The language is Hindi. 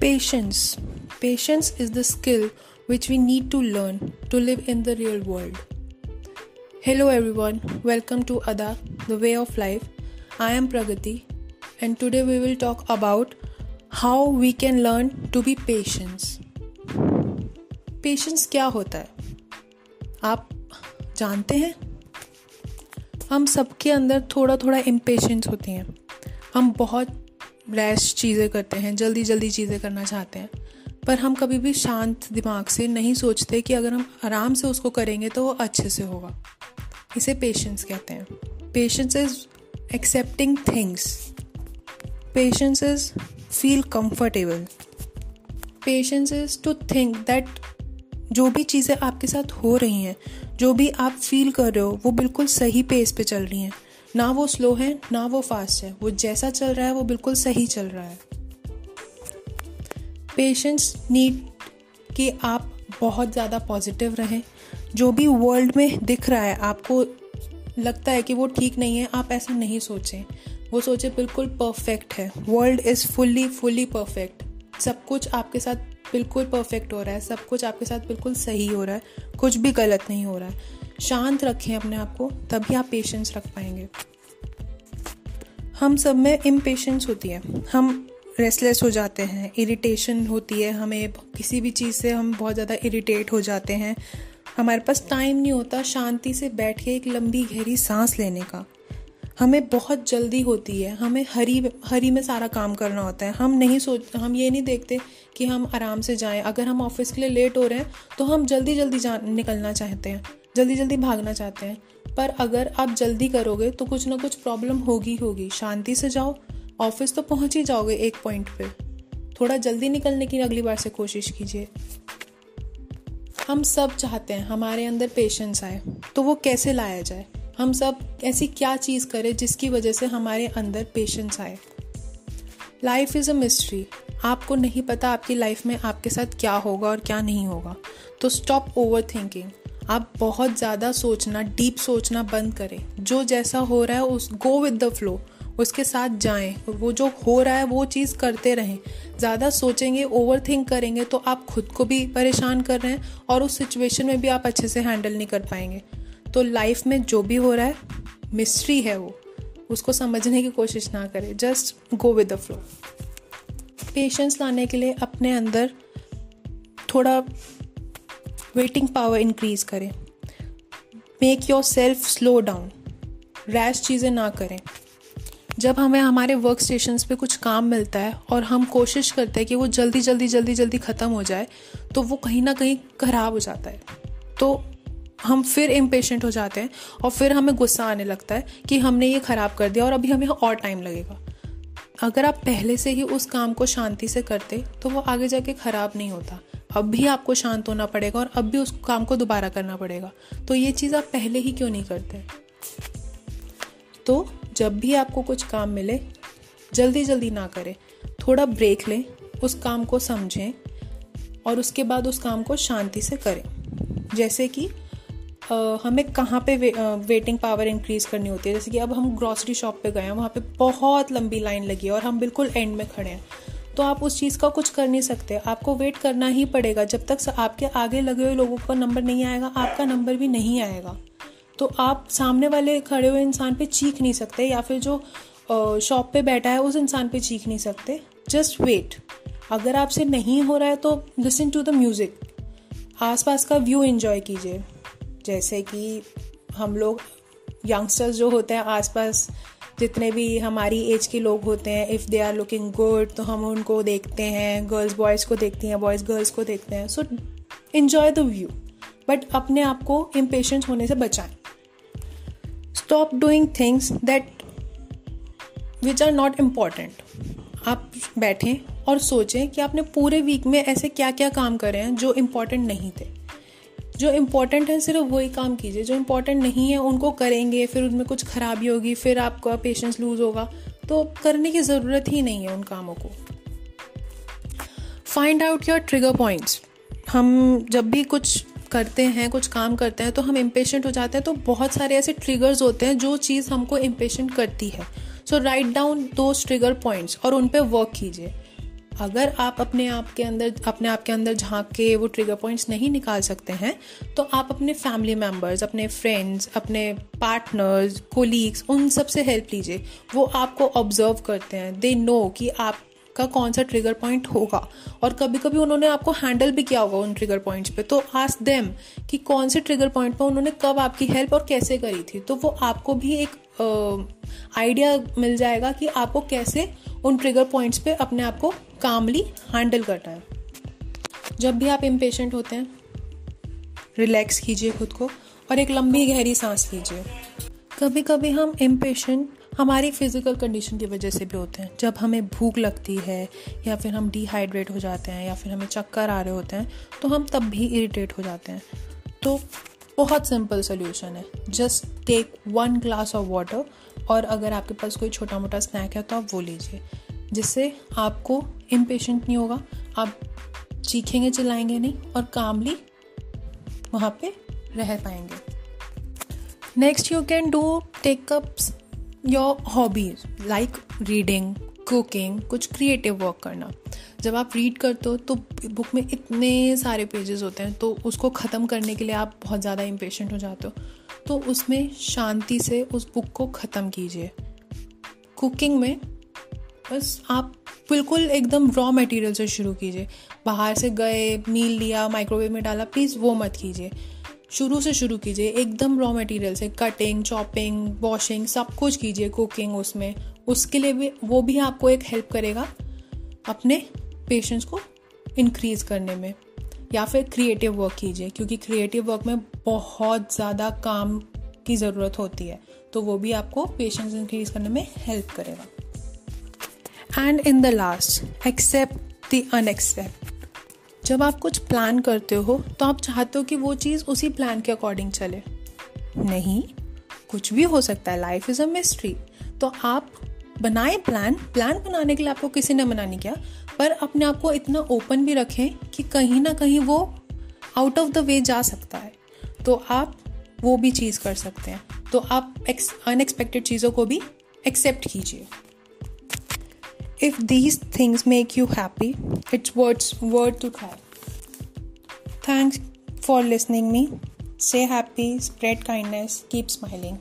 Patience patience is the skill which we need to learn to live in the real world hello everyone welcome to Ada the way of life I am Pragati and today we will talk about how we can learn to be patience patience क्या होता है? आप जानते हैं? हम सबके अंदर थोड़ा थोड़ा इम्पेशेंस होती हैं। हम बहुत रैश चीज़ें करते हैं, जल्दी जल्दी चीज़ें करना चाहते हैं। पर हम कभी भी शांत दिमाग से नहीं सोचते कि अगर हम आराम से उसको करेंगे तो वो अच्छे से होगा। इसे पेशेंस कहते हैं। Patience is accepting things patience is feel comfortable patience is to think that जो भी चीज़ें आपके साथ हो रही हैं, जो भी आप फील कर रहे हो, वो बिल्कुल सही पेस पे चल रही हैं। ना वो स्लो है, ना वो फास्ट है। वो जैसा चल रहा है, वो बिल्कुल सही चल रहा है। पेशेंस नीड कि आप बहुत ज़्यादा पॉजिटिव रहें। जो भी वर्ल्ड में दिख रहा है, आपको लगता है कि वो ठीक नहीं है, आप ऐसा नहीं सोचें। वो सोचे बिल्कुल परफेक्ट है। World is fully fully perfect सब कुछ आपके साथ बिल्कुल परफेक्ट हो रहा है। सब कुछ आपके साथ बिल्कुल सही हो रहा है। कुछ भी गलत नहीं हो रहा है। शांत रखें अपने आप को, तभी आप पेशेंस रख पाएँगे। हम सब में इम्पेशेंस होती है। हम रेस्टलेस हो जाते हैं इरिटेशन होती है, हमें किसी भी चीज़ से हम बहुत ज़्यादा इरिटेट हो जाते हैं। हमारे पास टाइम नहीं होता शांति से बैठ के एक लंबी गहरी सांस लेने का। हमें बहुत जल्दी होती है, हमें हरी हरी में सारा काम करना होता है। हम नहीं सोच, हम ये नहीं देखते कि हम आराम से जाएँ। अगर हम ऑफ़िस के लिए लेट हो रहे हैं तो हम जल्दी जल्दी जा, निकलना चाहते हैं। जल्दी जल्दी भागना चाहते हैं। पर अगर आप जल्दी करोगे तो कुछ ना कुछ प्रॉब्लम होगी होगी। शांति से जाओ। ऑफ़िस तो पहुँच ही जाओगे एक पॉइंट पे। थोड़ा जल्दी निकलने की अगली बार से कोशिश कीजिए। हम सब चाहते हैं, हमारे अंदर पेशेंस आए। तो वो कैसे लाया जाए? हम सब ऐसी क्या चीज़ करें जिसकी वजह से हमारे अंदर पेशेंस आए? लाइफ इज़ अ मिस्ट्री आपको नहीं पता आपकी लाइफ में आपके साथ क्या होगा और क्या नहीं होगा। तो स्टॉप ओवर थिंकिंग आप बहुत ज़्यादा सोचना डीप सोचना बंद करें। जो जैसा हो रहा है, उस गो विद द फ्लो उसके साथ जाएँ। वो जो हो रहा है, वो चीज़ करते रहें। ज़्यादा सोचेंगे ओवर थिंक करेंगे तो आप खुद को भी परेशान कर रहे हैं और उस सिचुएशन में भी आप अच्छे से हैंडल नहीं कर पाएँगे। तो लाइफ में जो भी हो रहा है मिस्ट्री है वो। उसको समझने की कोशिश ना करें। Just go with the flow patience लाने के लिए अपने अंदर थोड़ा वेटिंग पावर इंक्रीज करें make yourself slow down rash चीज़ें ना करें जब हमें हमारे वर्क स्टेशन पे कुछ काम मिलता है और हम कोशिश करते हैं कि वो जल्दी जल्दी जल्दी जल्दी ख़त्म हो जाए तो वो कहीं ना कहीं ख़राब हो जाता है। तो हम फिर इम्पेशेंट हो जाते हैं और फिर हमें गुस्सा आने लगता है कि हमने ये ख़राब कर दिया और अभी हमें और टाइम लगेगा। अगर आप पहले से ही उस काम को शांति से करते तो वो आगे जाके ख़राब नहीं होता। अब भी आपको शांत होना पड़ेगा और अब भी उस काम को दोबारा करना पड़ेगा। तो ये चीज़ आप पहले ही क्यों नहीं करते? तो जब भी आपको कुछ काम मिले जल्दी जल्दी ना करें। थोड़ा ब्रेक लें उस काम को समझें और उसके बाद उस काम को शांति से करें। जैसे कि Uh, हमें कहाँ पे वे, वेटिंग पावर इंक्रीज करनी होती है? जैसे कि अब हम ग्रॉसरी शॉप पे गए हैं वहाँ पे बहुत लंबी लाइन लगी है और हम बिल्कुल एंड में खड़े हैं। तो आप उस चीज़ का कुछ कर नहीं सकते। आपको वेट करना ही पड़ेगा। जब तक आपके आगे लगे हुए लोगों का नंबर नहीं आएगा, आपका नंबर भी नहीं आएगा। तो आप सामने वाले खड़े हुए इंसान पे चीख नहीं सकते या फिर जो शॉप पे बैठा है, उस इंसान पे चीख नहीं सकते। जस्ट वेट अगर आपसे नहीं हो रहा है तो लिसन टू द म्यूज़िक आसपास का व्यू एंजॉय कीजिए। जैसे कि हम लोग यंगस्टर्स जो होते हैं, आसपास जितने भी हमारी एज के लोग होते हैं if they are looking good तो हम उनको देखते हैं गर्ल्स बॉयज़ को देखती हैं बॉयज़ गर्ल्स को देखते हैं। So enjoy the view but अपने आप को इम्पेशेंट होने से बचाएँ। Stop doing things that which are not important आप बैठें और सोचें कि आपने पूरे वीक में ऐसे क्या क्या काम करे हैं जो इम्पोर्टेंट नहीं थे। जो इम्पोर्टेंट है, सिर्फ़ वही काम कीजिए। जो इम्पोर्टेंट नहीं है, उनको करेंगे, फिर उनमें कुछ खराबी होगी, फिर आपका पेशेंस लूज होगा। तो करने की ज़रूरत ही नहीं है उन कामों को। Find out your trigger points हम जब भी कुछ करते हैं, कुछ काम करते हैं तो हम इम्पेशेंट हो जाते हैं तो बहुत सारे ऐसे ट्रिगर्स होते हैं, जो चीज़ हमको इम्पेशेंट करती है। सो राइट डाउन दो ट्रिगर पॉइंट्स और उन पर वर्क कीजिए। अगर आप अपने आप के अंदर, अपने आप के अंदर झाँक के वो ट्रिगर पॉइंट्स नहीं निकाल सकते हैं तो आप अपने फैमिली मेंबर्स अपने फ्रेंड्स अपने पार्टनर्स कोलीग्स उन सबसे हेल्प लीजिए। वो आपको ऑब्ज़र्व करते हैं। दे नो कि आप का कौन सा ट्रिगर पॉइंट होगा। और कभी कभी उन्होंने आपको हैंडल भी किया होगा उन ट्रिगर पॉइंट्स पे। तो आस्क देम कि कौन से ट्रिगर पॉइंट पर उन्होंने कब आपकी हेल्प और कैसे करी थी। तो वो आपको भी एक आइडिया मिल जाएगा कि आपको कैसे उन ट्रिगर पॉइंट्स पे अपने आप को कामली हैंडल करना है। जब भी आप इम्पेशेंट होते हैं रिलैक्स कीजिए खुद को और एक लंबी गहरी सांस लीजिए। कभी कभी हम इम्पेशेंट हमारी फ़िज़िकल कंडीशन की वजह से भी होते हैं। जब हमें भूख लगती है या फिर हम डिहाइड्रेट हो जाते हैं या फिर हमें चक्कर आ रहे होते हैं तो हम तब भी इरिटेट हो जाते हैं। तो बहुत सिंपल सोल्यूशन है। Just take one glass of water और अगर आपके पास कोई छोटा मोटा स्नैक है तो आप वो लीजिए, जिससे आपको इम्पेशेंट नहीं होगा, आप चीखेंगे, चिल्लाएँगे नहीं और कामली वहाँ पे रह पाएँगे। Next you can do take ups your hobbies like reading cooking कुछ क्रिएटिव वर्क करना। जब आप रीड करते हो तो बुक में इतने सारे पेजेस होते हैं तो उसको ख़त्म करने के लिए आप बहुत ज़्यादा इम्पेशेंट हो जाते हो। तो उसमें शांति से उस बुक को ख़त्म कीजिए। कुकिंग में बस आप बिल्कुल एकदम रॉ मटेरियल से शुरू कीजिए। बाहर से गए, मील लिया माइक्रोवेव में डाला प्लीज़ वो मत कीजिए। शुरू से शुरू कीजिए, एकदम रॉ मटेरियल से कटिंग चॉपिंग वॉशिंग सब कुछ कीजिए कुकिंग उसमें। उसके लिए भी, वो भी आपको एक हेल्प करेगा अपने पेशेंस को इंक्रीज करने में, या फिर क्रिएटिव वर्क कीजिए, क्योंकि क्रिएटिव वर्क में बहुत ज़्यादा काम की ज़रूरत होती है तो वो भी आपको पेशेंस इंक्रीज करने में हेल्प करेगा। And in the last accept the unaccept जब आप कुछ प्लान करते हो तो आप चाहते हो कि वो चीज़ उसी प्लान के अकॉर्डिंग चले। नहीं, कुछ भी हो सकता है। लाइफ इज़ अ मिस्ट्री तो आप बनाए प्लान प्लान बनाने के लिए आपको किसी ने मना नहीं किया, पर अपने आप को इतना ओपन भी रखें कि कहीं ना कहीं वो आउट ऑफ़ द वे जा सकता है। तो आप वो भी चीज़ कर सकते हैं। तो आप अनएक्सपेक्टेड चीज़ों को भी एक्सेप्ट कीजिए। If these things make you happy it's words word to try thanks for listening me से happy spread kindness keep smiling